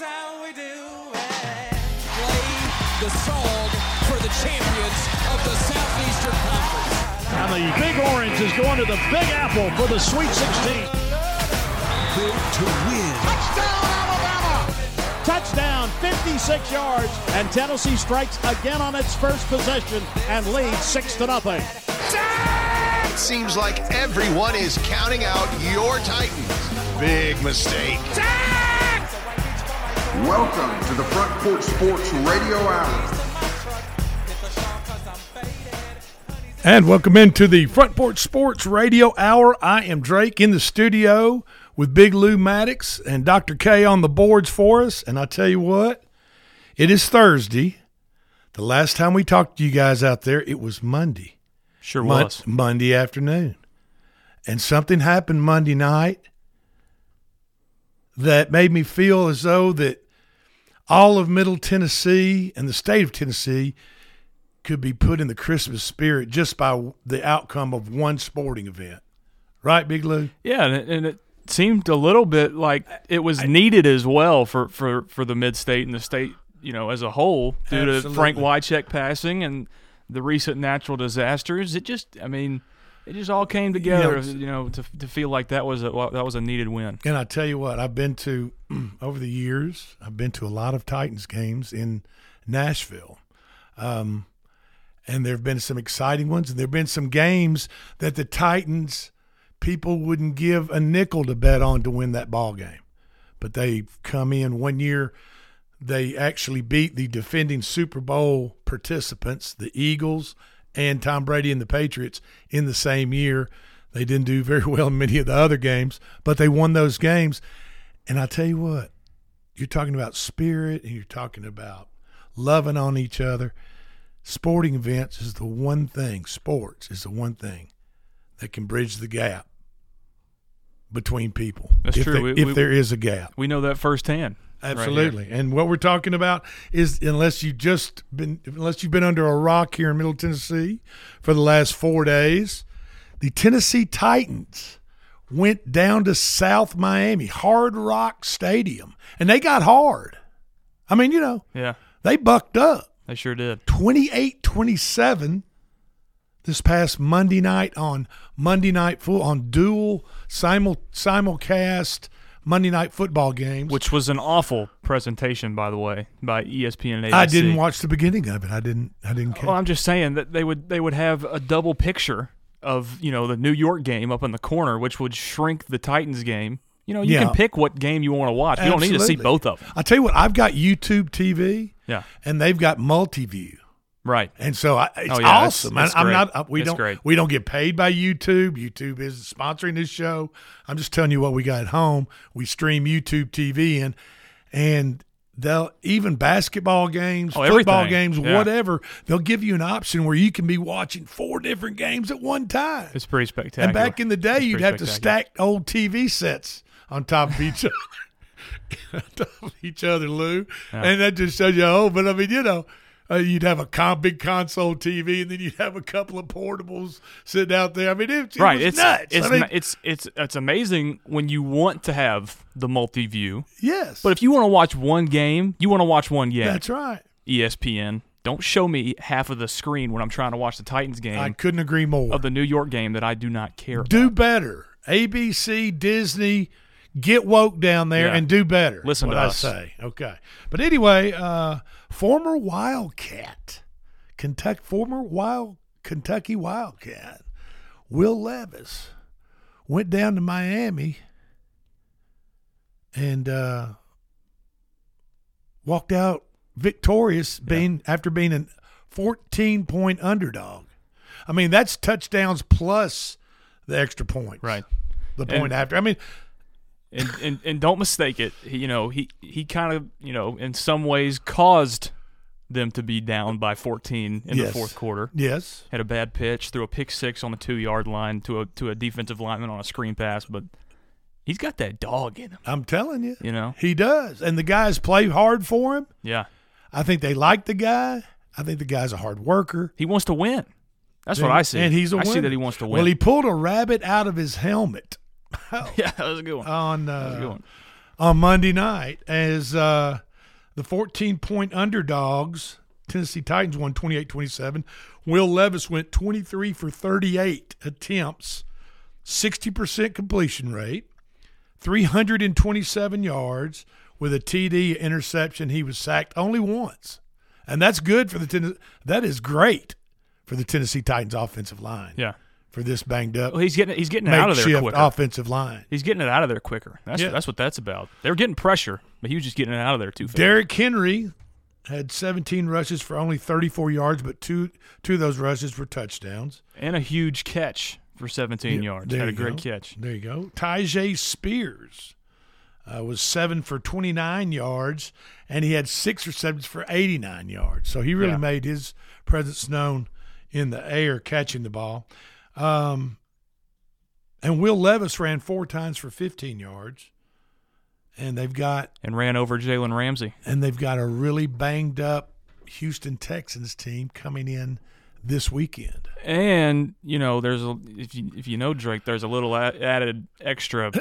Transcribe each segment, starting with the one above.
is how we do it. play the song for the champions of the Southeastern Conference. And the Big Orange is going to the Big Apple for the Sweet 16. Built to win. Touchdown, Alabama! Touchdown, 56 yards, and Tennessee strikes again on its first possession and leads six to nothing. It seems like everyone is counting out your Titans. Big mistake. Welcome to the Front Porch Sports Radio Hour. And welcome into the Front Porch Sports Radio Hour. I am Drake in the studio with Big Lou Maddox and Dr. K on the boards for us. And I tell you what, it is Thursday. The last time we talked to you guys out there, it was Monday. Sure Mon- was. Monday afternoon. And something happened Monday night that made me feel as though that all of Middle Tennessee and the state of Tennessee could be put in the Christmas spirit just by the outcome of one sporting event. Right, Big Lou? Yeah, and it, and it seemed a little bit like it was needed as well for, for, for the mid state and the state, you know, as a whole, due to Frank Absolutely. Wycheck passing and the recent natural disasters. It just, I mean, it just all came together, it's- you know, to, to feel like that was a that was a needed win. And I tell you what, I've been to over the years. I've been to a lot of Titans games in Nashville, um, and there have been some exciting ones, and there have been some games that the Titans people wouldn't give a nickel to bet on to win that ball game, but they come in one year. They actually beat the defending Super Bowl participants, the Eagles, and Tom Brady and the Patriots in the same year. They didn't do very well in many of the other games, but they won those games. And I tell you what, you're talking about spirit and you're talking about loving on each other. Sporting events is the one thing, sports is the one thing that can bridge the gap between people. That's if true. there- We- if we- there is a gap. We know that firsthand. Right. Absolutely. and what we're talking about is unless you just been unless you've been under a rock here in Middle Tennessee for the last 4 days, the Tennessee Titans went down to South Miami, Hard Rock Stadium, and they got hard. I mean, you know, Yeah, they bucked up they sure did. 28-27 this past Monday night on Monday Night Full on dual simul simulcast Monday Night Football games. Which was an awful presentation, by the way, by ESPN and ABC. I didn't watch the beginning of it. I didn't. I didn't care. Well, I'm just saying that they would they would have a double picture of you know the New York game up in the corner, which would shrink the Titans game. You know, you Yeah. can pick what game you want to watch. You don't need to see both of them. I tell you what, I've got YouTube TV, Yeah, and they've got multi-view, right. and so I, it's Oh, yeah, awesome. it's I, am great. not. uh, We don't. great. We don't get paid by YouTube. YouTube isn't sponsoring this show. I'm just telling you what we got at home. We stream YouTube TV in, and they'll even basketball games, Oh, football everything. games, Yeah. whatever. They'll give you an option where you can be watching four different games at one time. It's pretty spectacular. And back in the day, It's you'd have to stack old TV sets on top of each other. on top of each other, Lou. And that just shows you how old. But I mean, you know, uh, you'd have a con- big console TV, and then you'd have a couple of portables sitting out there. I mean, it, it right. was It's nuts. it's I mean, it's it's it's amazing when you want to have the multi view, yes, but if you want to watch one game, you want to watch one game. that's right. ESPN. Don't show me half of the screen when I'm trying to watch the Titans game I couldn't agree more. of the New York game that I do not care. do about. better. ABC, Disney, get woke down there Yeah. and do better. Listen what to I us. say. Okay. But anyway, uh, former Wildcat, Kentucky, former Wild Kentucky Wildcat, Will Levis, went down to Miami and uh, walked out victorious, being after being a 14 point underdog. I mean, that's touchdowns plus the extra points. Right. The And- point after. I mean, and, and and don't mistake it. He, you know, he he kind of you know in some ways caused them to be down by 14 in Yes. the fourth quarter. yes. Had a bad pitch, threw a pick six on the two yard line to a to a defensive lineman on a screen pass, but he's got that dog in him. I'm telling you. You know, He does. And the guys play hard for him. yeah, I think they like the guy. I think the guy's a hard worker. he wants to win. That's what I see. And he's a I winner. see that he wants to win. Well, he pulled a rabbit out of his helmet yeah, that was a good one. on that was a good uh, one. on Monday night as uh, the 14 point underdogs. Tennessee Titans won 28 27. Will Levis went 23 for 38 attempts, 60% completion rate, 327 yards with a TD interception. He was sacked only once. And that's good for the Tennessee. That is great for the Tennessee Titans offensive line. Yeah. For this banged up Well, he's getting he's getting it out of there quicker. offensive line. He's getting it out of there quicker. That's Yeah. that's what that's about. They were getting pressure, but he was just getting it out of there too fast. Derrick Henry had 17 rushes for only 34 yards, but two two of those rushes were touchdowns. and a huge catch for 17 Yeah, yards. Had a great go. catch. There you go. Tyjae Spears uh, was seven for 29 yards, and he had six receptions for 89 yards. So he really Yeah. made his presence known in the air catching the ball. Um, and Will Levis ran four times for 15 yards. And they've got And ran over Jalen Ramsey. and they've got a really banged up Houston Texans team coming in this weekend. And you know, there's a if you if you know Drake, there's a little a- added extra,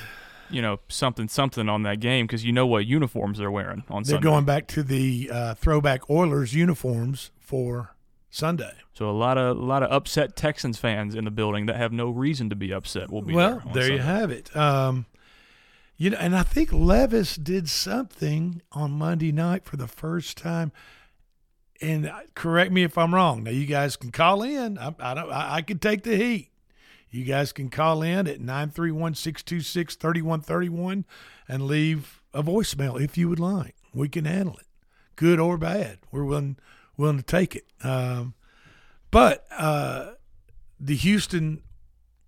you know, something something on that game because you know what uniforms they're wearing on They're Sunday. going back to the uh, throwback Oilers uniforms for Sunday. so a lot of a lot of upset Texans fans in the building that have no reason to be upset will be well, there. there you have it. Um, you know, and I think Levis did something on Monday night for the first time. And correct me if I'm wrong. Now you guys can call in. I, I don't. I, I can take the heat. You guys can call in at 931-626-3131 and leave a voicemail if you would like. We can handle it, good or bad. We're willing willing to take it. Um, but uh, the Houston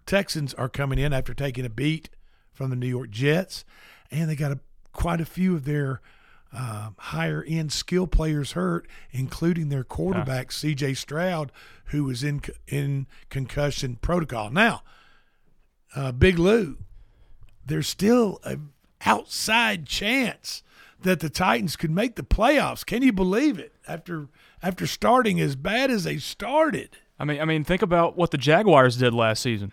Texans are coming in after taking a beat from the New York Jets, and they got a, quite a few of their um, higher end skill players hurt, including their quarterback C.J. Stroud, who was in in concussion protocol. Now, uh, Big Lou, there's still an outside chance that the Titans could make the playoffs. Can you believe it? After after starting as bad as they started. I mean, I mean, think about what the Jaguars did last season.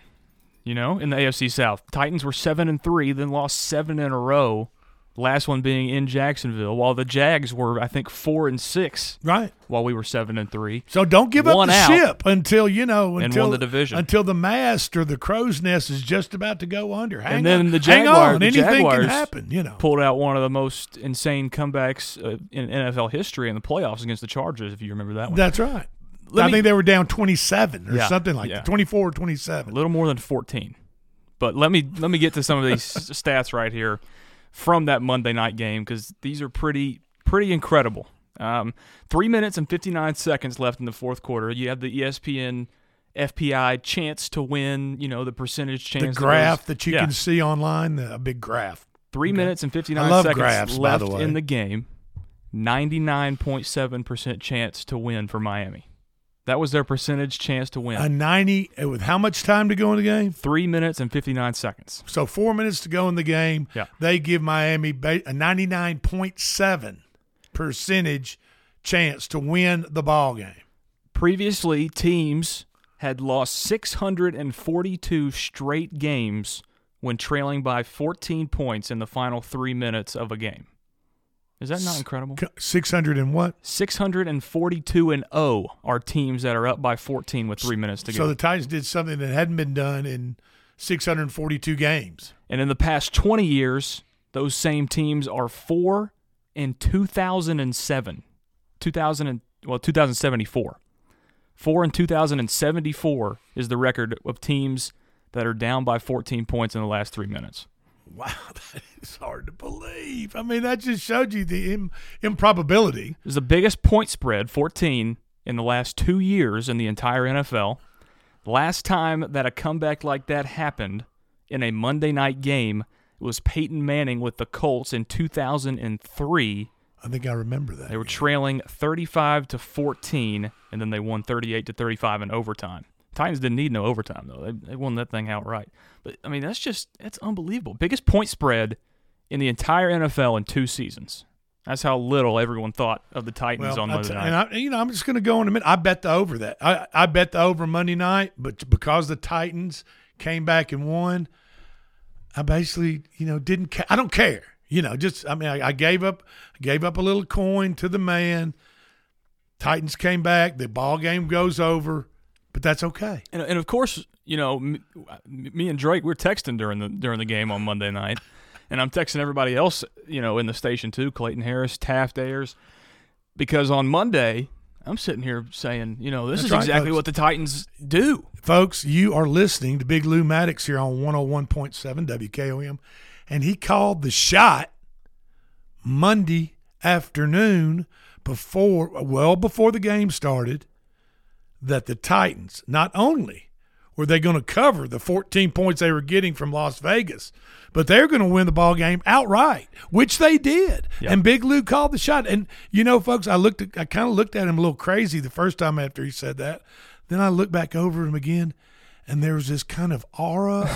You know, in the AFC South, Titans were seven and three, then lost seven in a row. Last one being in Jacksonville, while the Jags were, I think, four and six, Right. while we were seven and three. So don't give One up the ship until you know and until won the division. until the mast or the crow's nest is just about to go under. Hang and then on, the Jaguars, the anything Jaguars can happen. You know. pulled out one of the most insane comebacks uh, in NFL history in the playoffs against the Chargers, if you remember that one. That's right. Let I me- think they were down twenty seven or Yeah, something like yeah. that. 24 or 27. a little more than 14. But let me let me get to some of these stats right here from that Monday night game because these are pretty pretty incredible. Um, three minutes and 59 seconds left in the fourth quarter. You have the ESPN FPI chance to win. You know the percentage chance. The graph goes- that you Yeah. can see online, the, a big graph. Three minutes and 59 I love seconds graphs, left the in the game. 99.7% chance to win for Miami. That was their percentage chance to win. A 90 uh, with how much time to go in the game? Three minutes and 59 seconds. So four minutes to go in the game. Yeah. They give Miami a 99.7 percentage chance to win the ball game. Previously, teams had lost 642 straight games when trailing by 14 points in the final three minutes of a game. Is that not incredible? 600 and what? 642 and 0 are teams that are up by 14 with three minutes to go. So the Titans did something that hadn't been done in 642 games. and in the past 20 years, those same teams are four in 2007, 2000 and, well 2074. Four in 2074 is the record of teams that are down by 14 points in the last three minutes. Wow, that is hard to believe. I mean, that just showed you the Im- improbability. It was the biggest point spread, 14, in the last two years in the entire NFL. Last time that a comeback like that happened in a Monday night game was Peyton Manning with the Colts in 2003. I think I remember that. They were trailing 35 to 14, and then they won 38 to 35 in overtime. Titans didn't need no overtime though; they, they won that thing outright. But I mean, that's just that's unbelievable. Biggest point spread in the entire NFL in two seasons. That's how little everyone thought of the Titans well, on I Monday night. and I, you know, I'm just going to go in a minute. I bet the over that. I, I bet the over Monday night, but because the Titans came back and won, I basically, you know, didn't. Ca- I don't care. You know, just I mean, I, I gave up, I gave up a little coin to the man. Titans came back. The ball game goes over, but that's okay. And, and of course, you know, me, me and Drake, we're texting during the during the game on Monday night, and I'm texting everybody else, you know, in the station too, Clayton Harris, Taft Ayers, because on Monday I'm sitting here saying, you know, this That's is right, exactly folks. what the Titans do. Folks, you are listening to Big Lou Maddox here on 101.7 WKOM, and he called the shot Monday afternoon before, well before the game started, that the Titans not only were they going to cover the 14 points they were getting from Las Vegas, but they're going to win the ball game outright, which they did. Yeah. And Big Lou called the shot. And you know, folks, I looked, at, I kind of looked at him a little crazy the first time after he said that. Then I looked back over him again, and there was this kind of aura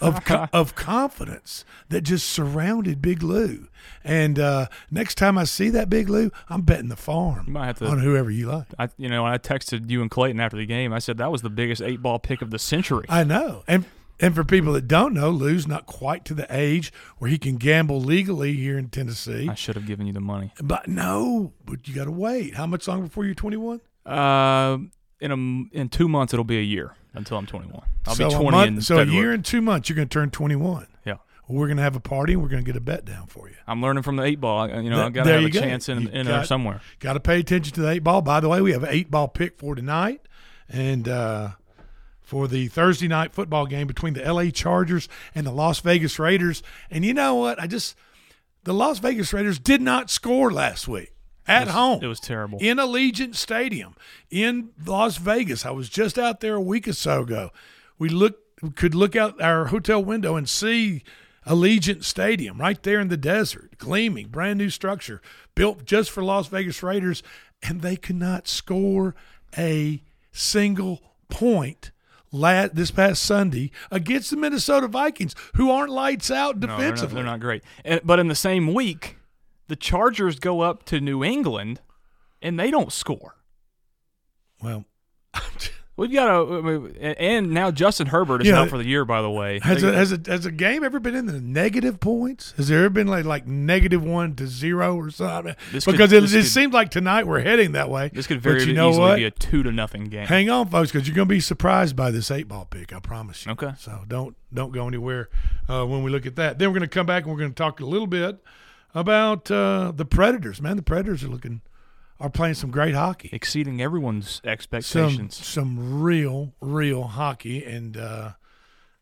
of of confidence that just surrounded Big Lou. And uh, next time I see that Big Lou, I'm betting the farm to- on whoever you like. I, you know, when I texted you and Clayton after the game, I said that was the biggest eight ball pick of the century. I know. And and for people that don't know, Lou's not quite to the age where he can gamble legally here in Tennessee. I should have given you the money. But no, but you got to wait. How much longer before you're 21? Uh, in a in two months, it'll be a year until I'm 21. I'll so be a 20 month- in so a year and two months, you're going to turn 21. Yeah. We're going to have a party and we're going to get a bet down for you. I'm learning from the eight ball. I- You know, Th- I got to have a go. chance in, You in there somewhere. Got to pay attention to the eight ball. By the way, we have an eight ball pick for tonight and uh, for the Thursday night football game between the LA Chargers and the Las Vegas Raiders. And you know what? I just the Las Vegas Raiders did not score last week at It was- home. it was terrible. in Allegiant Stadium in Las Vegas. I was just out there a week or so ago. We look could look out our hotel window and see Allegiant Stadium right there in the desert, gleaming, brand new structure built just for Las Vegas Raiders, and they could not score a single point. La- this past Sunday against the Minnesota Vikings, who aren't lights out No, they're not, defensively. they're not great. And, but in the same week, the Chargers go up to New England, and they don't score. Well, We've got a, and now Justin Herbert is Yeah. out for the year. By the way, Has a, has a has a game ever been in the negative points? Has there ever been like like negative one to zero or something? This could- because it, this it could- seems like tonight we're heading that way. this could But very you know easily what? be a two to nothing game. Hang on, folks, because you're going to be surprised by this eight ball pick. I promise you. Okay. So don't don't go anywhere uh, when we look at that. Then we're going to come back and we're going to talk a little bit about uh, the Predators. Man, the Predators are looking are playing some great hockey. exceeding everyone's some expectations. some real real hockey and uh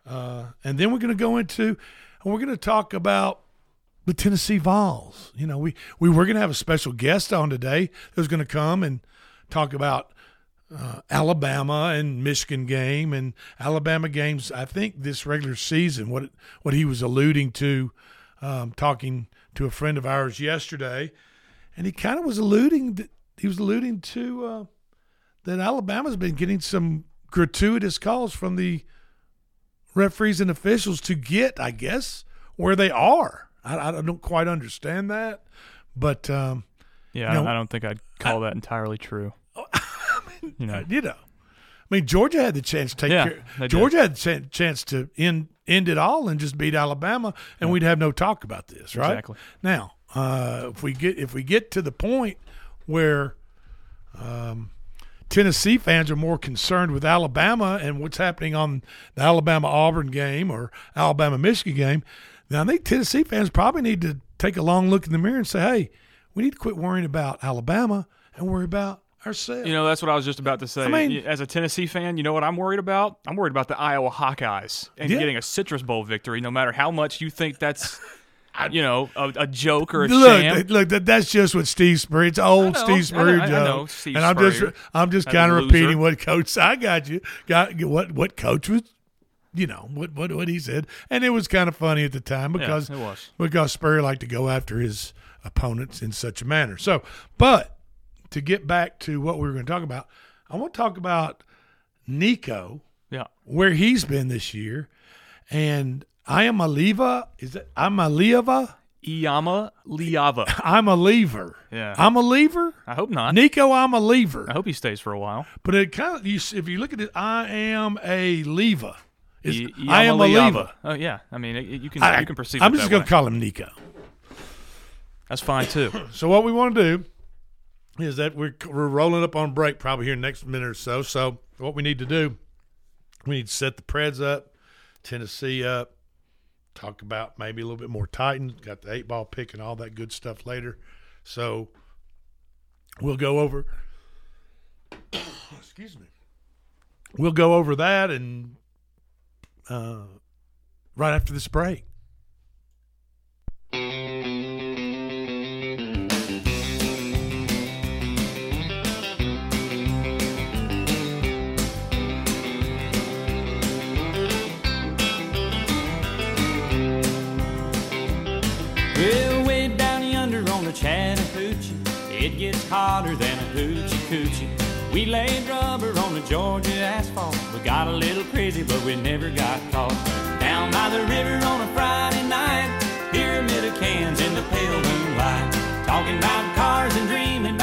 uh and then we're going to go into and we're going to talk about the Tennessee Vols. You know, we we were going to have a special guest on today who's going to come and talk about uh, Alabama and Michigan game and Alabama games. I think this regular season, what what he was alluding to, um, talking to a friend of ours yesterday, and he kind of was alluding. To, he was alluding to uh, that Alabama's been getting some gratuitous calls from the referees and officials to get, I guess, where they are. I, I don't quite understand that, but um, yeah, no. I don't think I'd call that entirely true. you know, you know, I mean, Georgia had the chance to take Yeah, care. they did. Georgia had the chan- chance to end end it all and just beat Alabama, and we'd have no talk about this, right? Exactly. Now, uh, if we get if we get to the point where um, Tennessee fans are more concerned with Alabama and what's happening on the Alabama Auburn game or Alabama Michigan game, then I think Tennessee fans probably need to take a long look in the mirror and say, "Hey, we need to quit worrying about Alabama and worry about ourselves." you know that's what I was just about to say. I mean- As a Tennessee fan, you know what I'm worried about? I'm worried about the Iowa Hawkeyes and Yeah. getting a Citrus Bowl victory, no matter how much you think that's. You know, a, a joke or a look, sham. look, that, that's just what Steve Spurrier. It's old I know, Steve I know, Spurrier I know Steve and I'm just, I'm just kind of repeating what Coach. I got you. Got what what Coach was, you know what what what he said, and it was kind of funny at the time because was. because Spurrier liked to go after his opponents in such a manner. So, but to get back to what we were going to talk about, I want to talk about Nico yeah. where he's been this year, and I am a lever. Is it I'm a lever? Iyama Liava. I'm a lever. Yeah. I'm a lever. I hope not. Nico, I'm a lever. I hope he stays for a while. But it kind of, you, if you look at it, I am a lever. I- am a lever. Oh yeah. I mean, it, you can I, you can perceive. I'm just going way. to call him Nico. That's fine too. So what we want to do is that we're we're rolling up on break probably here next minute or so. So what we need to do, we need to set the Preds up, Tennessee up, talk about maybe a little bit more Titans. Got the eight ball pick and all that good stuff later. So we'll go over. excuse me. We'll go over that and uh, right after this break. We laid rubber on the Georgia asphalt. We got a little crazy, but we never got caught. Down by the river on a Friday night, pyramid of cans in the pale moonlight. Talking about cars and dreaming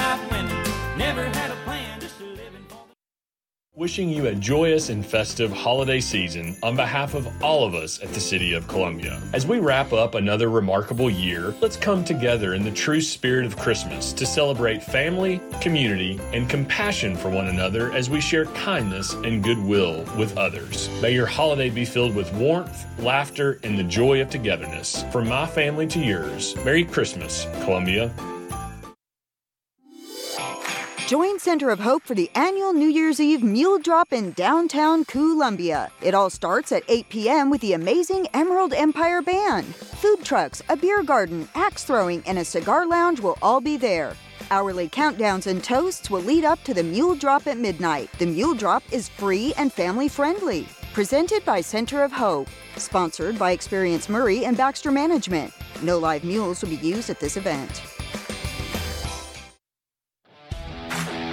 Wishing you a joyous and festive holiday season on behalf of all of us at the City of Columbia. As we wrap up another remarkable year, let's come together in the true spirit of Christmas to celebrate family, community, and compassion for one another as we share kindness and goodwill with others. May your holiday be filled with warmth, laughter, and the joy of togetherness. From my family to yours, Merry Christmas, Columbia. Join Center of Hope for the annual New Year's Eve Mule Drop in downtown Columbia. It all starts at 8 p.m. with the amazing Emerald Empire Band. Food trucks, a beer garden, axe throwing, and a cigar lounge will all be there. Hourly countdowns and toasts will lead up to the Mule Drop at midnight. The Mule Drop is free and family friendly. Presented by Center of Hope. Sponsored by Experience Maury and Baxter Management. No live mules will be used at this event.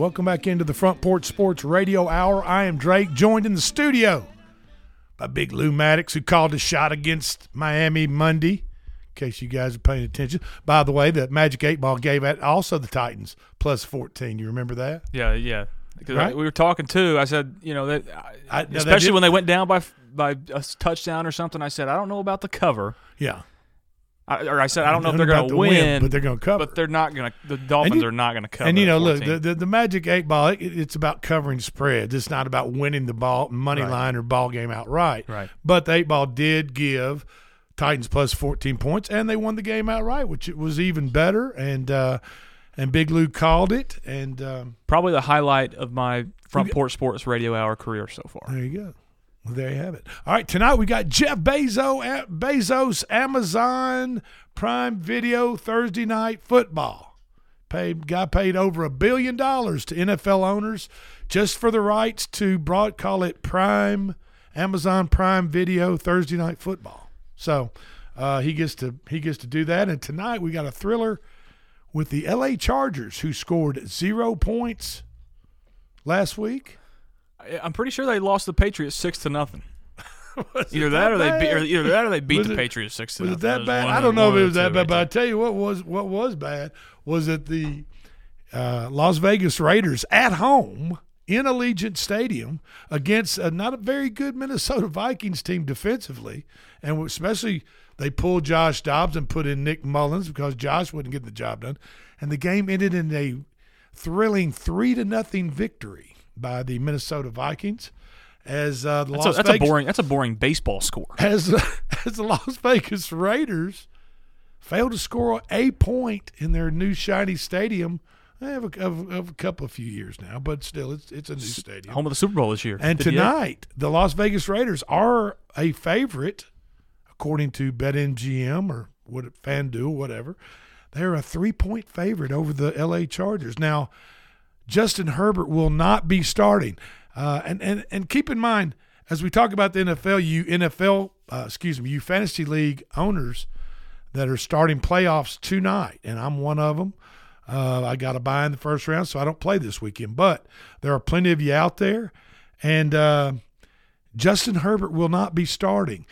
Welcome back into the Front Porch Sports Radio Hour. I am Drake, joined in the studio by Big Lou Maddox, who called a shot against Miami Monday. In case you guys are paying attention. By the way, the Magic Eight Ball gave out also the Titans plus fourteen. You remember that? Yeah, yeah. Because Right? we were talking too. I said, you know, that I- especially when they went down by by a touchdown or something. I said, I don't know about the cover. Yeah. I, or I said, I don't know if they're going to win, win, but they're gonna cover. But they're not going to. The Dolphins you- are not going to cover. And you know, look, the, the, the Magic Eight Ball, it, it's about covering spreads. It's not about winning the ball money Right. line or ball game outright. Right. But the Eight Ball did give Titans plus 14 points, and they won the game outright, which it was even better. And uh, and Big Lou called it, and um, probably the highlight of my Front Porch Sports Radio Hour career so far. there you go. Well, there you have it. All right, tonight we got Jeff Bezos, Bezos, Amazon Prime Video Thursday Night Football. Paid guy paid over a billion dollars to NFL owners just for the rights to broad call it Prime Amazon Prime Video Thursday Night Football. So uh, he gets to he gets to do that. And tonight we got a thriller with the L.A. Chargers who scored zero points last week. I'm pretty sure they lost the Patriots six to nothing. either that, that or they beat, or either that or they beat Was the it- Patriots six to Was it nothing. that bad? I don't know if it was that bad, but I tell you what was what was bad was that the uh, Las Vegas Raiders at home in Allegiant Stadium against a not a very good Minnesota Vikings team defensively, and especially they pulled Josh Dobbs and put in Nick Mullens because Josh wouldn't get the job done, and the game ended in a thrilling three to nothing victory by the Minnesota Vikings. As uh, the That's, Las a, that's a boring. That's a boring baseball score. as as the Las Vegas Raiders failed to score a point in their new shiny stadium. They have a, of, of a couple of few years now, but still, it's it's a new stadium. Home of the Super Bowl this year. And 58. tonight, the Las Vegas Raiders are a favorite, according to BetMGM or what FanDuel, whatever. They're a three point favorite over the LA Chargers. Now, Justin Herbert will not be starting. Uh, and, and and keep in mind, as we talk about the NFL, you NFL, uh, excuse me, you fantasy league owners that are starting playoffs tonight, and I'm one of them. Uh, I got a buy in the first round, so I don't play this weekend. But there are plenty of you out there, and uh, Justin Herbert will not be starting.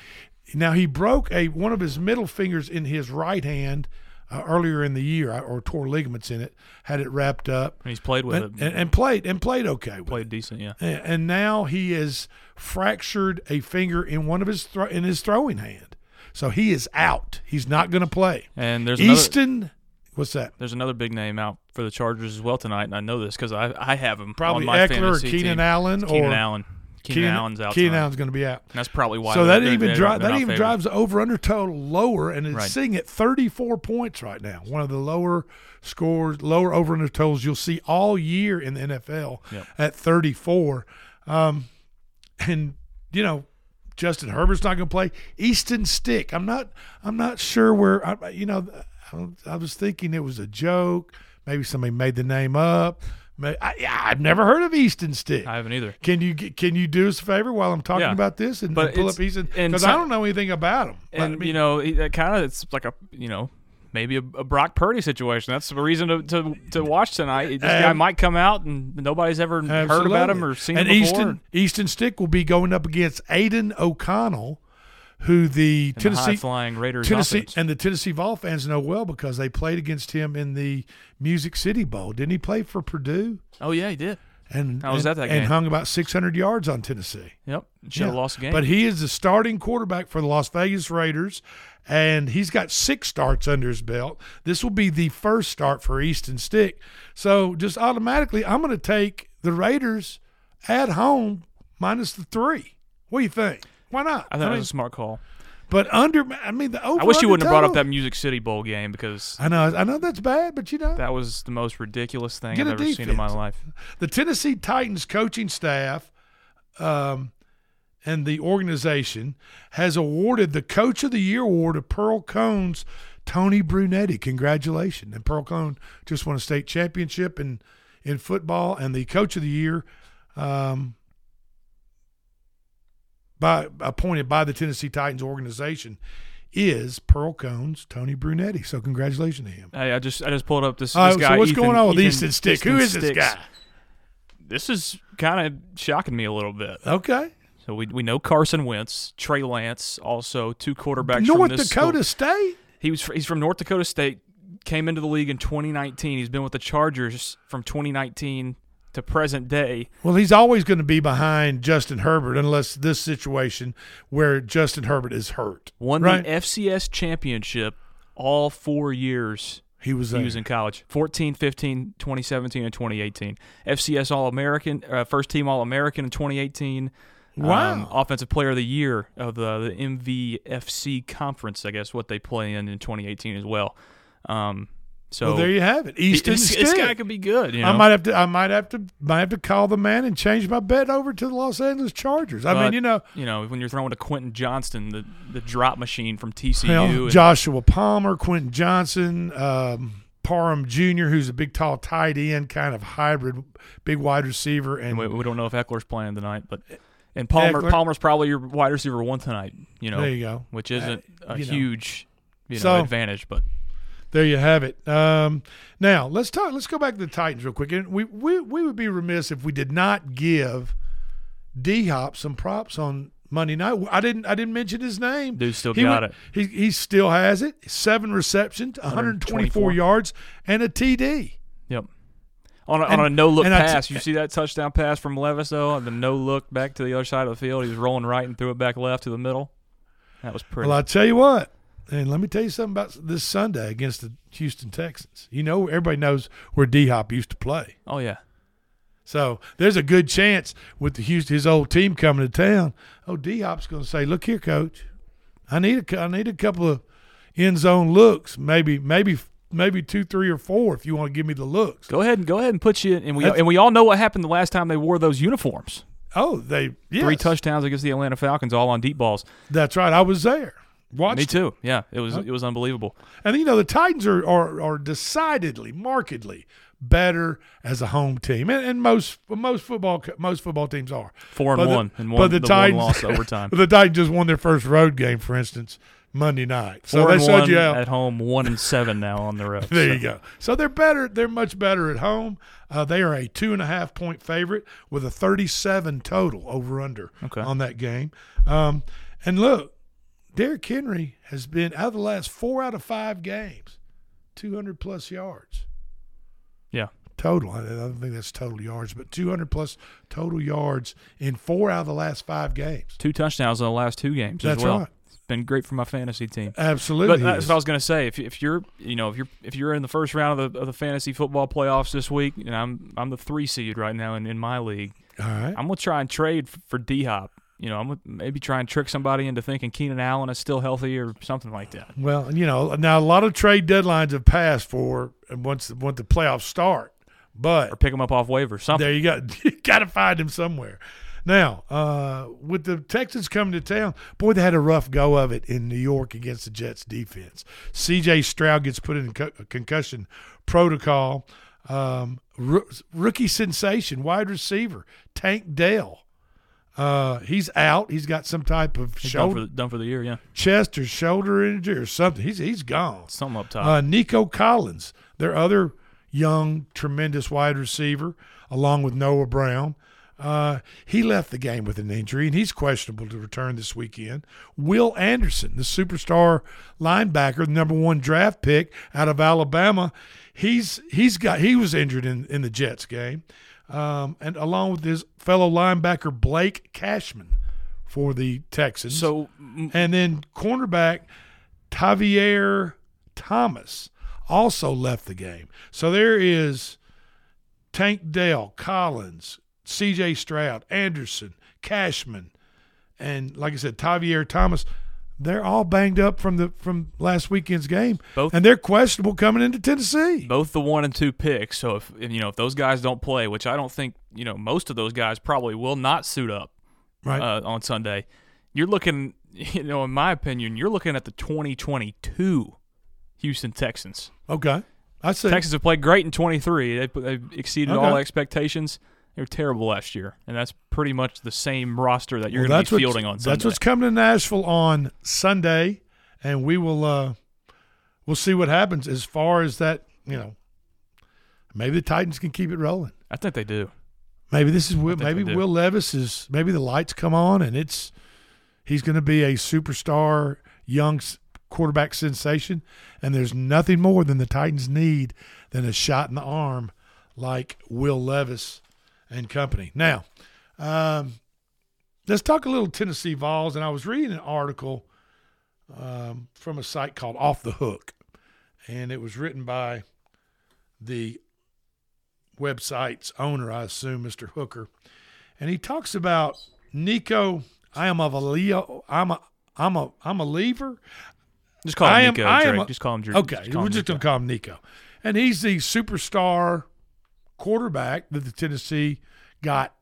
Now he broke a one of his middle fingers in his right hand uh, earlier in the year, or tore ligaments in it. Had it wrapped up. And he's played with and, it. and, and played and played okay. With Played it. decent, yeah. And, and now he has fractured a finger in one of his thro- in his throwing hand, so he is out. He's not going to play. And there's another- Easton. What's that? There's another big name out for the Chargers as well tonight, and I know this because I I have him Probably on my Ekeler or Keenan team. Allen It's Keenan or Allen. Keenan, Allen's out. Keenan tonight. Allen's going to be out. And that's probably why. So that even that even favored. drives the over under total lower, and it's Right. sitting at 34 points right now. One of the lower scores, lower over under totals you'll see all year in the NFL Yep. at 34. Um, and you know, Justin Herbert's not going to play. Easton Stick. I'm not. I'm not sure where. I, you know, I, I was thinking it was a joke. Maybe somebody made the name up. May- I, yeah, I've never heard of Easton Stick. I haven't either. Can you can you do us a favor while I'm talking Yeah. about this and, and pull up Easton? Because so- I don't know anything about him. And I mean, you know, kind of it's like a you know maybe a, a Brock Purdy situation. That's the reason to to, to watch tonight. This guy might come out and nobody's ever heard about him or seen and him before. Easton Easton Stick will be going up against Aidan O'Connell, who the the Tennessee high-flying Raiders Tennessee offense. and the Tennessee Vol fans know well because they played against him in the Music City Bowl. Didn't he play for Purdue? oh yeah, he did. And I was and, at that and hung about 600 yards on Tennessee. Yep, should have Yeah. lost the game. But he is the starting quarterback for the Las Vegas Raiders, and he's got six starts under his belt. This will be the first start for Easton Stick. So just automatically, I'm going to take the Raiders at home minus the three. What do you think? Why not? I thought that mean, was a smart call. but under, I mean, the over. I wish you wouldn't have brought up that Music City Bowl game because I know, I know that's bad, but you know, that was the most ridiculous thing I've ever seen in my life. the Tennessee Titans coaching staff um, and the organization has awarded the Coach of the Year award to Pearl-Cohn's Tony Brunetti. Congratulations! And Pearl-Cohn just won a state championship in in football, and the Coach of the Year. Um, by appointed by the Tennessee Titans organization is Pearl-Cohn's Tony Brunetti. So congratulations to him. Hey, I just I just pulled up this, Uh, this so guy. what's Ethan- going on with Ethan- Easton Stick? Who Easton is this guy? This is kind of shocking me a little bit. Okay. So we we know Carson Wentz, Trey Lance, also two quarterbacks North Dakota school. State. He was he's from North Dakota State. Came into the league in 2019. He's been with the Chargers from 2019 to present day. Well, he's always going to be behind Justin Herbert unless this situation where Justin Herbert is hurt. Won right? the FCS championship all four years. He was he was in college 14 15 2017 and 2018 fcs all-american uh, first team all-american in 2018 Wow. Um, offensive player of the year of the, the mvfc conference i guess what they play in in 2018 as well um, so well, there you have it. Easton this, this guy could be good you know? I might have to. I might have to. Might have to call the man and change my bet over to the Los Angeles Chargers. I mean, you know, you know when you're throwing to quentin johnston the, the drop machine from tcu Hell, and- Joshua Palmer, Quentin Johnson, um, Parham Jr., who's a big, tall, tight end, kind of hybrid, big wide receiver, and And we, we don't know if Ekeler's playing tonight, but and Palmer Ekeler- Palmer's probably your wide receiver one tonight. You know, There you go. which isn't Uh, a you know. huge you know, So- advantage, but there you have it. Um, now let's talk. Let's go back to the Titans real quick. And we we we would be remiss if we did not give D Hop some props on Monday night. I didn't. I didn't mention his name. Dude still He got went- it. He he still has it. Seven receptions, 124 124 yards, and a TD. Yep. On a, And- on a no look I t- pass, you see that touchdown pass from Levis though, on the no look back to the other side of the field. He was rolling right and threw it back left to the middle. That was pretty. Well, I tell you what, and let me tell you something about this Sunday against the Houston Texans. You know, everybody knows where D Hop used to play. oh yeah, So there's a good chance with the Houston, his old team coming to town. Oh, D Hop's going to say, "Look here, coach, I need a, I need a couple of end zone looks, maybe maybe maybe two, three, or four if you want to give me the looks. Go ahead and go ahead and put you. In. And we That's- and we all know what happened the last time they wore those uniforms. Oh, they yes. Three touchdowns against the Atlanta Falcons, all on deep balls. That's right. I was there. Watched Me too. Yeah, it was Huh? it was unbelievable. And you know the Titans are are, are decidedly, markedly better as a home team, and, and most most football most football teams are Four and But the- one, and but one- the the one Titans loss overtime. the Titans just won their first road game, for instance, Monday night. So Four they and showed you how at home, one and seven now on the road. There So- you go. So they're better. They're much better at home. Uh, they are a two and a half point favorite with a 37 total over under Okay. on that game. Um, and look, Derrick Henry has been out of the last four out of five games, 200 plus yards Yeah. total. I don't think that's total yards, but 200 plus total yards in four out of the last five games. Two touchdowns in the last two games That's as well. right. It's been great for my fantasy team. Absolutely But that's what I was going to say. If, if you're, you know, if you're if you're in the first round of the, of the fantasy football playoffs this week, and I'm I'm the three seed right now in, in my league. All right. I'm gonna try and trade for D Hop. You know, I'm maybe try and trick somebody into thinking Keenan Allen is still healthy or something like that. Well, you know, now a lot of trade deadlines have passed for once the, once the playoffs start, but Or pick them up off waivers. Something. there you go. You got to find him somewhere. Now, uh, with the Texans coming to town, boy, they had a rough go of it in New York against the Jets defense. C.J. Stroud gets put in co- concussion protocol. Um, roo- rookie sensation, wide receiver Tank Dell. Uh, he's out. He's got some type of He's done for, the, done for the year. Yeah. chest or shoulder injury or something. He's he's gone. Something up top. Uh, Nico Collins, their other young, tremendous wide receiver, along with Noah Brown. Uh, he left the game with an injury, and he's questionable to return this weekend. Will Anderson, the superstar linebacker, the number one draft pick out of Alabama, he's he's got he was injured in, in the Jets game, um, and along with his fellow linebacker Blake Cashman for the Texans. So, and then cornerback Tavierre Thomas also left the game. So there is Tank Dell, Collins, C.J. Stroud, Anderson, Cashman, and like I said, Tavierre Thomas. They're all banged up from the from last weekend's game, Both- and they're questionable coming into Tennessee. both the one and two picks. So if you know if those guys don't play, which I don't think you know most of those guys probably will not suit up Right. uh, on Sunday, you're looking you know in my opinion you're looking at the 2022 Houston Texans. Okay, I see. Texans have played great in 23. They they exceeded all expectations. They were terrible last year, and that's pretty much the same roster that you're Well, going to be fielding on Sunday. That's what's coming to Nashville on Sunday, and we will uh, we'll see what happens as far as that. You know, maybe the Titans can keep it rolling. I think they do. Maybe this is Will. Maybe. Will Levis is. Maybe the lights come on, and it's he's going to be a superstar young quarterback sensation. And there's nothing more than the Titans need than a shot in the arm like Will Levis and company. Now, um, let's talk a little Tennessee Vols. And I was reading an article um, from a site called Off the Hook, and it was written by the website's owner, I assume, Mr. Hooker, and he talks about Nico. I am of a Leo. I'm a. I'm a. I'm a lever. Just call him I am, Nico, I am Drake. a- Just call him Drake. Okay, Just call we're him just Nico. gonna call him Nico, and he's the superstar quarterback that the Tennessee got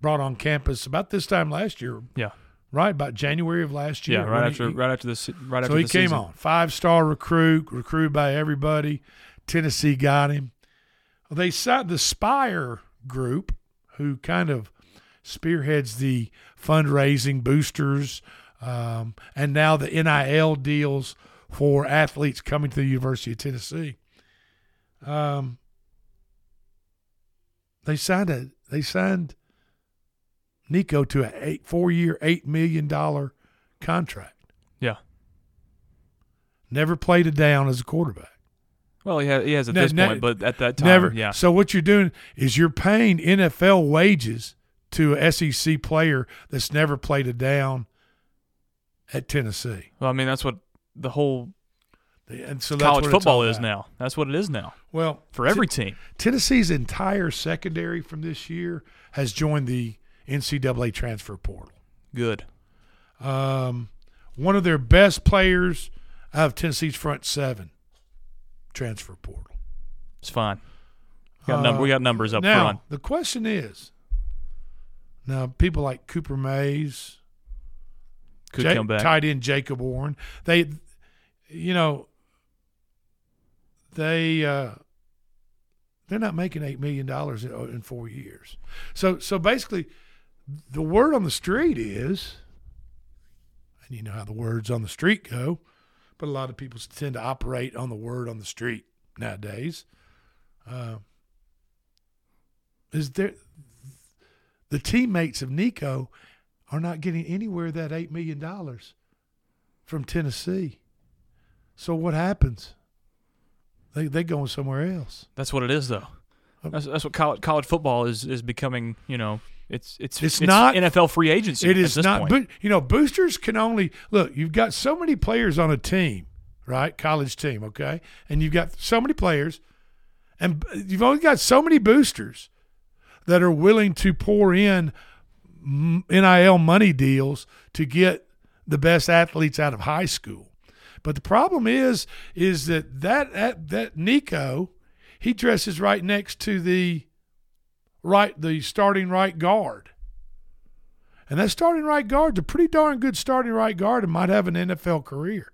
brought on campus about this time last year. Yeah. right about January of last year. Yeah, right after he- right after the se- right so after he came season. on five star recruit, recruited by everybody. Tennessee got him. They signed the Spyre Group, who kind of spearheads the fundraising boosters, um, and now the NIL deals for athletes coming to the University of Tennessee. Um, they signed a they signed Nico to a eight four year eight million dollar contract. Yeah. Never played a down as a quarterback. Well, he has, he has at this ne- point, but at that time, never. yeah. So what you're doing is you're paying NFL wages to a SEC player that's never played a down at Tennessee. Well, I mean, that's what the whole and so that's college what football is now. That's what it is now. Well, for every T- team. Tennessee's entire secondary from this year has joined the NCAA transfer portal. Good. Um, one of their best players out of Tennessee's front seven transfer portal. It's fine. We got, num- Uh, we got numbers up now, front. The question is now, people like Cooper Mays, Could Ja- come back. tight end Jacob Warren, they, you know, they, uh, they're not making $8 million in, in four years. So, so basically, the word on the street is, and you know how the words on the street go, but a lot of people tend to operate on the word on the street nowadays. Uh, is there the teammates of Nico are not getting anywhere that eight million dollars from Tennessee. So what happens? They they going somewhere else. That's what it is, though. Oh. That's, that's what college, college football is is becoming. You know, it's it's It's, not NFL free agency. It is not. point. But you know, boosters can only look. You've got so many players on a team, right? College team, okay, and you've got so many players, and you've only got so many boosters that are willing to pour in NIL money deals to get the best athletes out of high school. But the problem is, is that that that, that Nico, he dresses right next to the right the starting right guard. And that starting right guard's a pretty darn good starting right guard and might have an NFL career.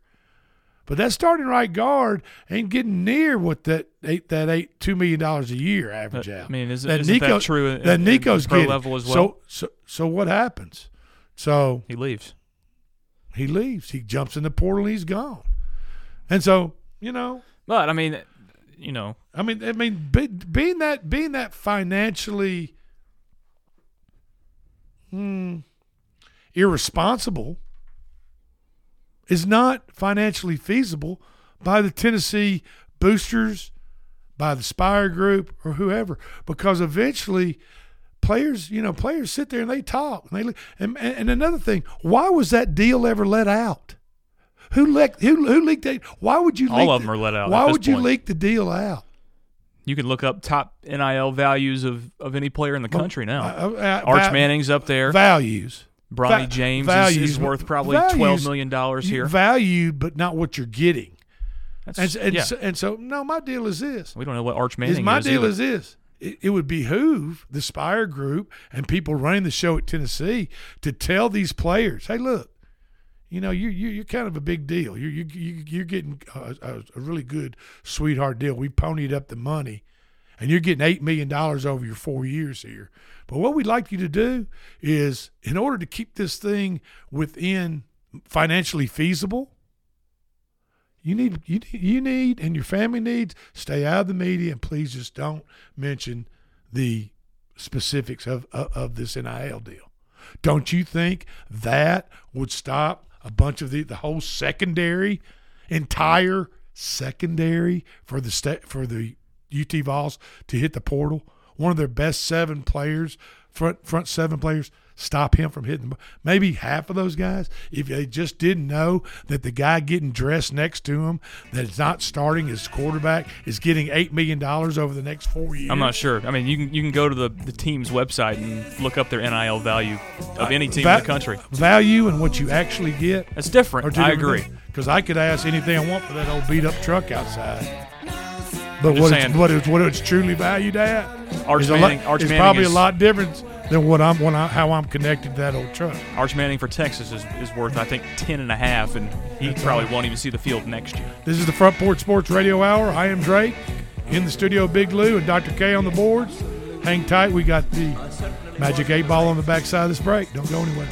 But that starting right guard ain't getting near what that eight that eight two million dollars a year average out. I mean, isn't- isn't that true in- that in Nico's pro getting. level as So so so what happens? So he leaves. He leaves. He jumps in the portal. and He's gone. And so you know, But I mean, you know, I mean, I mean, be, being that being that financially hmm, irresponsible is not financially feasible by the Tennessee boosters, by the Spyre Group, or whoever, because eventually players, you know, players sit there and they talk. And, they, and, and another thing, why was that deal ever let out? Who leaked? Who, who leaked that? Why would you? All leak of the- them are let out Why would you point. leak the deal out? you can look up top NIL values of, of any player in the country now. uh, uh, Arch va- Manning's up there. Values. Bronny Va- James values, is, is worth probably values, twelve million dollars here. Valued, but not what you're getting. That's- and, and, yeah. so, and so, no, my deal is this. we don't know what Arch Manning is my is. deal either. is this. It, would behoove the Spyre Group and people running the show at Tennessee to tell these players, "Hey, look, you know, you you you're kind of a big deal. You're you you you're getting a, a, really good sweetheart deal. We ponied up the money, and you're getting eight million dollars over your four years here. But what we'd like you to do is, in order to keep this thing within financially feasible." You need you you need and your family needs stay out of the media and please just don't mention the specifics of of, of this NIL deal. Don't you think that would stop a bunch of the the whole secondary, entire secondary for the sta- for the UT Vols to hit the portal? One of their best seven players, front front seven players, stop him from hitting. Maybe half of those guys, if they just didn't know that the guy getting dressed next to him that is not starting as quarterback is getting eight million dollars over the next four years. I'm not sure. I mean, you can you can go to the, the team's website and look up their NIL value of any team Va- in the country. Value and what you actually get. That's different. I agree. Because I could ask anything I want for that old beat up truck outside. But what saying. it's, what it's what it's truly valued at Arch is lot- Manning- Arch is Manning probably is- a lot different than what I'm when I, how I'm connected to that old truck. Arch Manning for Texas is, is worth I think ten and a half, and he That's probably right. won't even see the field next year. This is the Front Porch Sports Radio Hour. I am Drake. In the studio, Big Lou and Dr. K on the boards. Hang tight. We got the Magic 8 ball on the backside of this break. Don't go anywhere.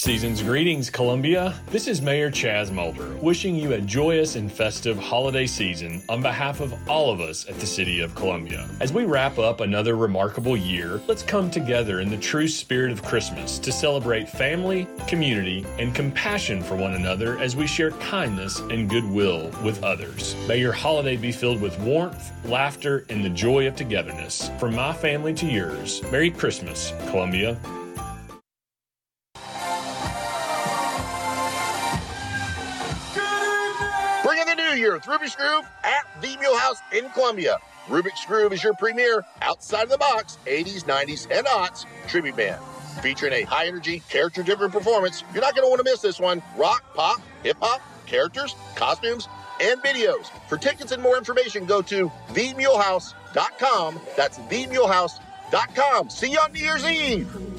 Season's greetings, Columbia. This is Mayor Chaz Molder wishing you a joyous and festive holiday season on behalf of all of us at the City of Columbia. As we wrap up another remarkable year, let's come together in the true spirit of Christmas to celebrate family, community, and compassion for one another as we share kindness and goodwill with others. May your holiday be filled with warmth, laughter, and the joy of togetherness. From my family to yours, Merry Christmas, Columbia. Bring in the new year with Rubik's Groove at the Mule House in Columbia. Rubik's Groove is your premier outside of the box 80s, 90s, and aughts tribute band. Featuring a high energy, character driven performance, you're not going to want to miss this one. Rock, pop, hip hop, characters, costumes, and videos. For tickets and more information, go to themulehouse.com. That's themulehouse.com. See you on New Year's Eve.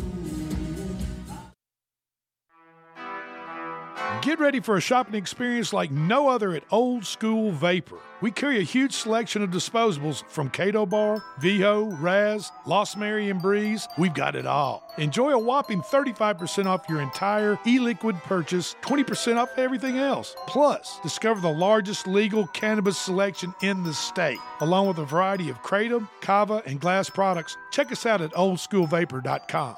Get ready for a shopping experience like no other at Old School Vapor. We carry a huge selection of disposables from Kado Bar, Viho, Raz, Lost Mary, and Breeze. We've got it all. Enjoy a whopping 35% off your entire e liquid purchase, 20% off everything else. Plus, discover the largest legal cannabis selection in the state, along with a variety of Kratom, Kava, and glass products. Check us out at oldschoolvapor.com.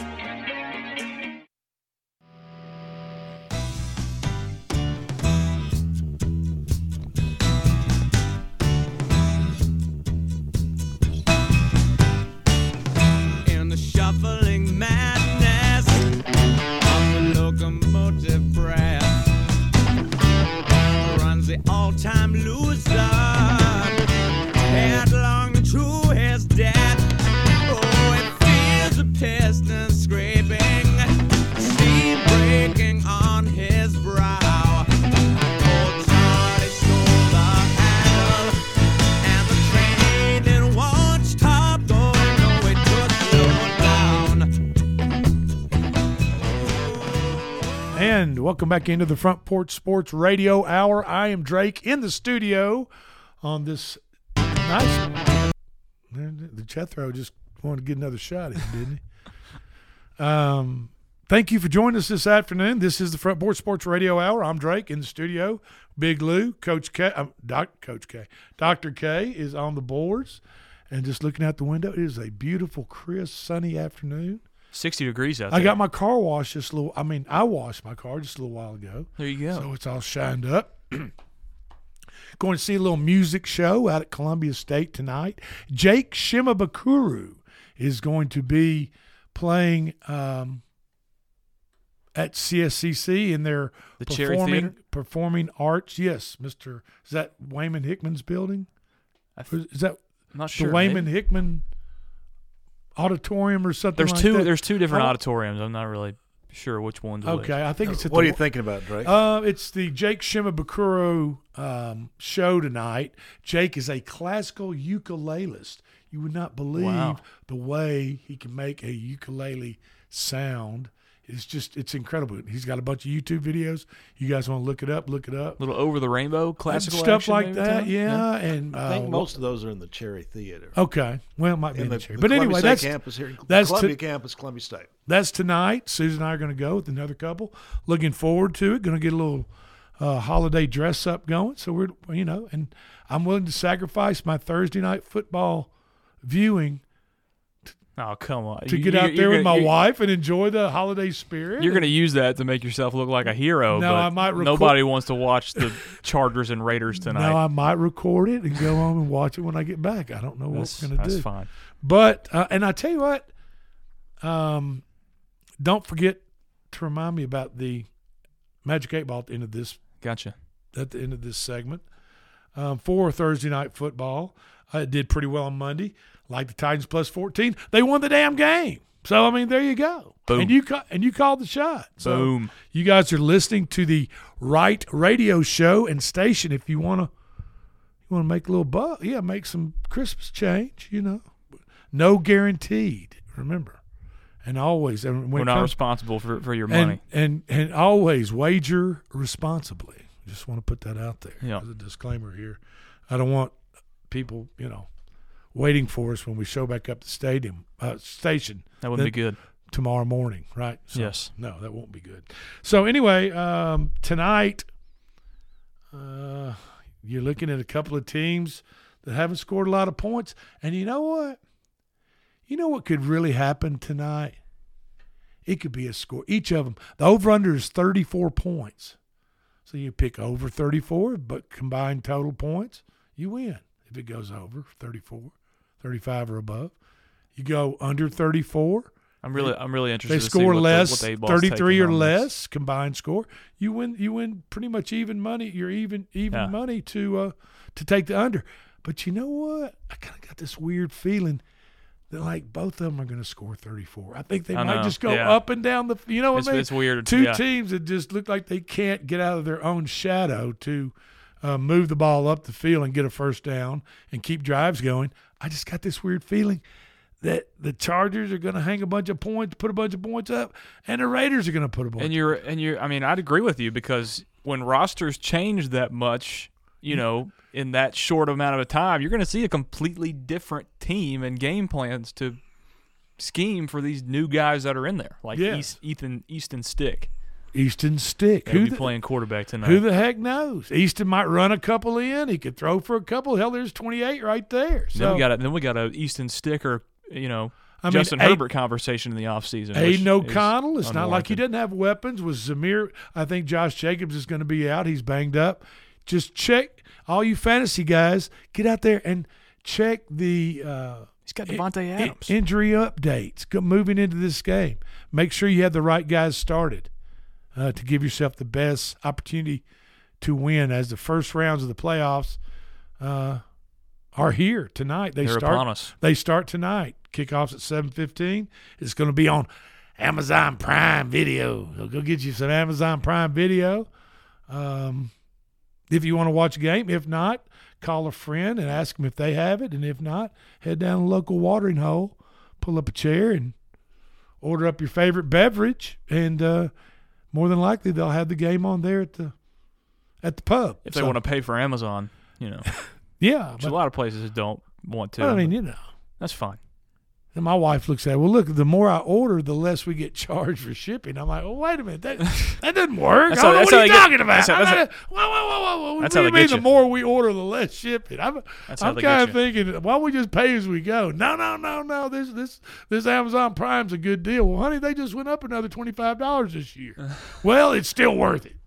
Back into the Front Porch Sports Radio Hour. I am Drake in the studio on this nice. The Jethro just wanted to get another shot in, didn't he? Um, thank you for joining us this afternoon. This is the Front Porch Sports Radio Hour. I'm Drake in the studio. Big Lou, Coach K, um, Doc, Coach K, Doctor K is on the boards, and just looking out the window, it is a beautiful, crisp, sunny afternoon. 60 degrees out I there. got my car washed just a little. I mean, I washed my car just a little while ago. There you go. So it's all shined up. Going to see a little music show out at Columbia State tonight. Jake Shimabukuro is going to be playing um, at CSCC in their The performing performing arts. Yes, Mister. Is that Waymon Hickman's building? Is that I'm not the sure, Waymon maybe. Hickman Auditorium or something? There's like two. that? There's two different auditoriums. I'm not really sure which one's which. Okay, I think it's. At What the, are you thinking about, Drake? Uh, it's the Jake Shimabukuro um, show tonight. Jake is a classical ukulelist. You would not believe Wow. the way he can make a ukulele sound. It's just it's incredible. He's got a bunch of YouTube videos. You guys want to look it up? Look it up. Little over the rainbow classical stuff like that. Tom? Yeah, and I think uh, most of those are in the Cherry Theater. Okay, well, it might be In in the, the- cherry. the but Columbia anyway, State that's campus here- That's Columbia to- campus, Columbia State. That's tonight. Susan and I are going to go with another couple. Looking forward to it. Going to get a little uh, holiday dress up going. So we're you know, and I'm willing to sacrifice my Thursday night football viewing Oh come on! to get you're- out there with my wife and enjoy the holiday spirit. You're going to use that to make yourself look like a hero. No, but I might record- Nobody wants to watch the Chargers and Raiders tonight. Now I might record it and go home and watch it when I get back. I don't know what we're going to do. that's fine. But uh, and I tell you what, um, don't forget to remind me about the Magic Eight Ball at the end of this. Gotcha. At the end of this segment, um, for Thursday night football, uh, it did pretty well on Monday. Like the Titans plus fourteen, they won the damn game. So I mean, there you go. Boom. And you ca- and you called the shot. So Boom. You guys are listening to the right radio show and station. If you want to, you want to make a little buck, yeah, make some Christmas change. You know, no guaranteed. Remember, and always. And when We're not comes- responsible for, for your money. and and always wager responsibly. Just want to put that out there Yeah. as a disclaimer here. I don't want people, you know, waiting for us when we show back up the stadium uh, station. That wouldn't be good. tomorrow morning, right? So, Yes. No, that won't be good. So anyway, um, tonight, uh, you're looking at a couple of teams that haven't scored a lot of points, and you know what? You know what could really happen tonight? It could be a score. Each of them, the over under is 34 points. So you pick over 34, but combined total points, you win. If it goes over 34, 35 or above, you go under 34. I'm really- I'm really interested They to see score less, the 33 or less combined score. You win. You win pretty much even money. You're even even Yeah. money to uh, to take the under. But you know what? I kind of got this weird feeling that like both of them are going to score 34. I think they I might know, just go yeah. up and down the. You know what It's- I mean? it's weird, Two yeah. teams that just look like they can't get out of their own shadow to uh, move the ball up the field and get a first down and keep drives going. I just got this weird feeling that the Chargers are going to hang a bunch of points, put a bunch of points up, and the Raiders are going to put a bunch. And you're and you're I mean, I'd agree with you because when rosters change that much, you know, in that short amount of a time, you're going to see a completely different team and game plans to scheme for these new guys that are in there, like Yeah. East, Ethan Easton Stick. Easton Stick. Who be the- playing quarterback tonight? Who the heck knows? Easton might run a couple in. He could throw for a couple. Hell, there's 28 right there. So then we got a, then we got a Easton Stick or you know I Justin Aidan- Herbert conversation in the offseason. Aidan O'Connell. It's not like he doesn't have weapons. Was Zamir, I think Josh Jacobs is going to be out. He's banged up. Just check all you fantasy guys. Get out there and check the. Uh, He's got Davante Adams. injury updates moving into this game. Make sure you have the right guys started uh, to give yourself the best opportunity to win. As the first rounds of the playoffs uh, are here tonight. They They're start. They start tonight. Kickoffs at seven fifteen. It's going to be on Amazon Prime Video. So go get you some Amazon Prime Video. Um, if you want to watch a game, if not, call a friend and ask them if they have it, and if not, head down to the local watering hole, pull up a chair, and order up your favorite beverage, and uh, more than likely they'll have the game on there at the at the pub. if they want to pay for Amazon, you know. Yeah, which a lot of places don't want to. I mean, you know. that's fine. And my wife looks at it. Well, look, the more I order, the less we get charged for shipping. I'm like, well, wait a minute, that that doesn't work. That's I don't how- what are you get- talking about? that's how- I'm that's not- whoa, whoa, whoa, whoa, whoa. That's what do you mean get the more we order, the less shipping? I'm, I'm kind of thinking, why don't we just pay as we go? No, no, no, no. This this this Amazon Prime's a good deal. Well, honey, they just went up another twenty five dollars this year. well, it's still worth it.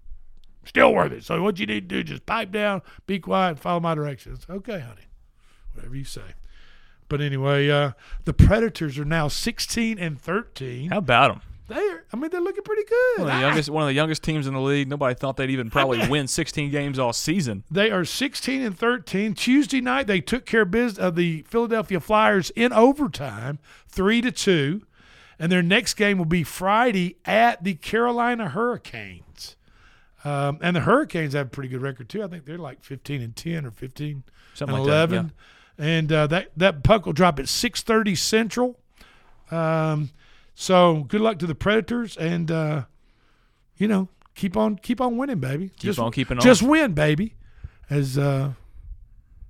Still worth it. So what you need to do, just pipe down, be quiet, and follow my directions. Okay, honey. Whatever you say. But anyway, uh, the Predators are now 16 and 13. How about them? They're, I mean, they're looking pretty good. One of the youngest, one of the youngest teams in the league. Nobody thought they'd even probably win 16 games all season. They are 16 and 13. Tuesday night, they took care of business of the Philadelphia Flyers in overtime, three to two, and their next game will be Friday at the Carolina Hurricanes. Um, and the Hurricanes have a pretty good record too. I think they're like 15 and 10 or 15 Something and like that, 11. And uh, that that puck will drop at 6:30 Central. Um, so good luck to the Predators, and uh, you know keep on keep on winning, baby. Keep just, on keeping on. Just win, baby, as uh,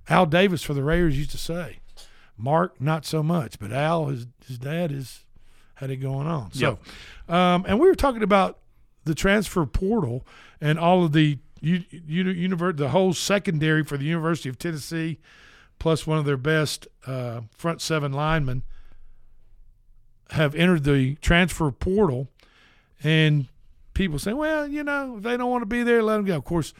Al Davis for the Raiders used to say. Mark, not so much, but Al, his his dad, is had it going on. So, um, and we were talking about the transfer portal and all of the you, you, univer- the whole secondary for the University of Tennessee, plus one of their best uh, front seven linemen have entered the transfer portal, and people say, well, you know, if they don't want to be there, let them go. Of course,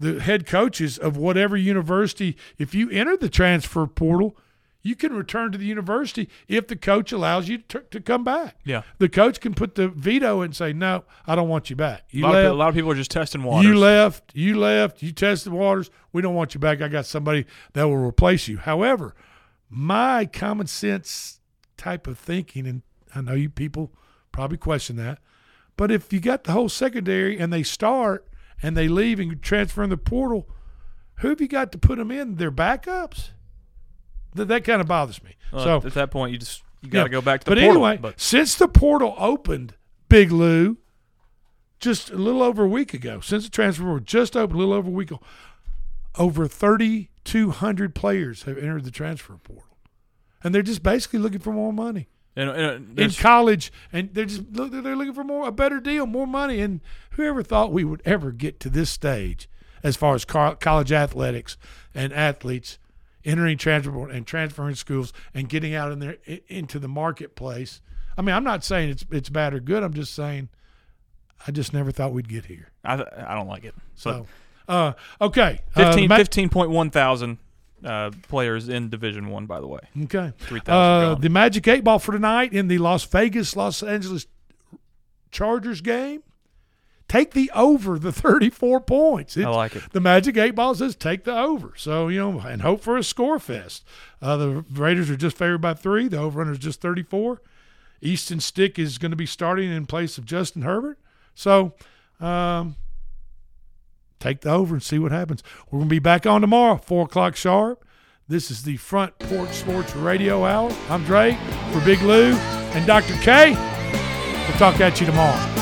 the head coaches of whatever university, if you enter the transfer portal, you can return to the university if the coach allows you to, to come back. Yeah. The coach can put the veto and say, no, I don't want you back. A lot, of, left, people, a lot of people are just testing waters. you left. You left. You tested waters. We don't want you back. I got somebody that will replace you. However, my common sense type of thinking, and I know you people probably question that, but if you got the whole secondary and they start and they leave and transfer in the portal, who have you got to put them in? Their backups. That that kind of bothers me. Well, so at that point, you just you got to yeah. go back to the but portal. anyway, but since the portal opened, Big Lou, just a little over a week ago, since the transfer portal just opened a little over a week ago, over 3,200 players have entered the transfer portal, and they're just basically looking for more money and, uh, and in college, and they're just they're looking for more a better deal, more money. And whoever thought we would ever get to this stage, as far as college athletics and athletes entering transfer and transferring schools and getting out in there into the marketplace. I mean, I'm not saying it's it's bad or good. I'm just saying I just never thought we'd get here. I, I don't like it. So, uh, okay, uh, 15, Ma- 15.1 thousand uh, players in Division One, by the way. Okay. 3,000 Uh, the Magic Eight Ball for tonight in the Las Vegas Los Angeles Chargers game. Take the over the 34 points. I like it. The Magic Eight Ball says take the over. So, you know, and hope for a score fest. Uh, the Raiders are just favored by three. The over under is just 34. Easton Stick is going to be starting in place of Justin Herbert. So, um, take the over and see what happens. We're going to be back on tomorrow, 4 o'clock sharp. This is the Front Porch Sports Radio Hour. I'm Drake for Big Lou and Dr. K. We'll talk at you tomorrow.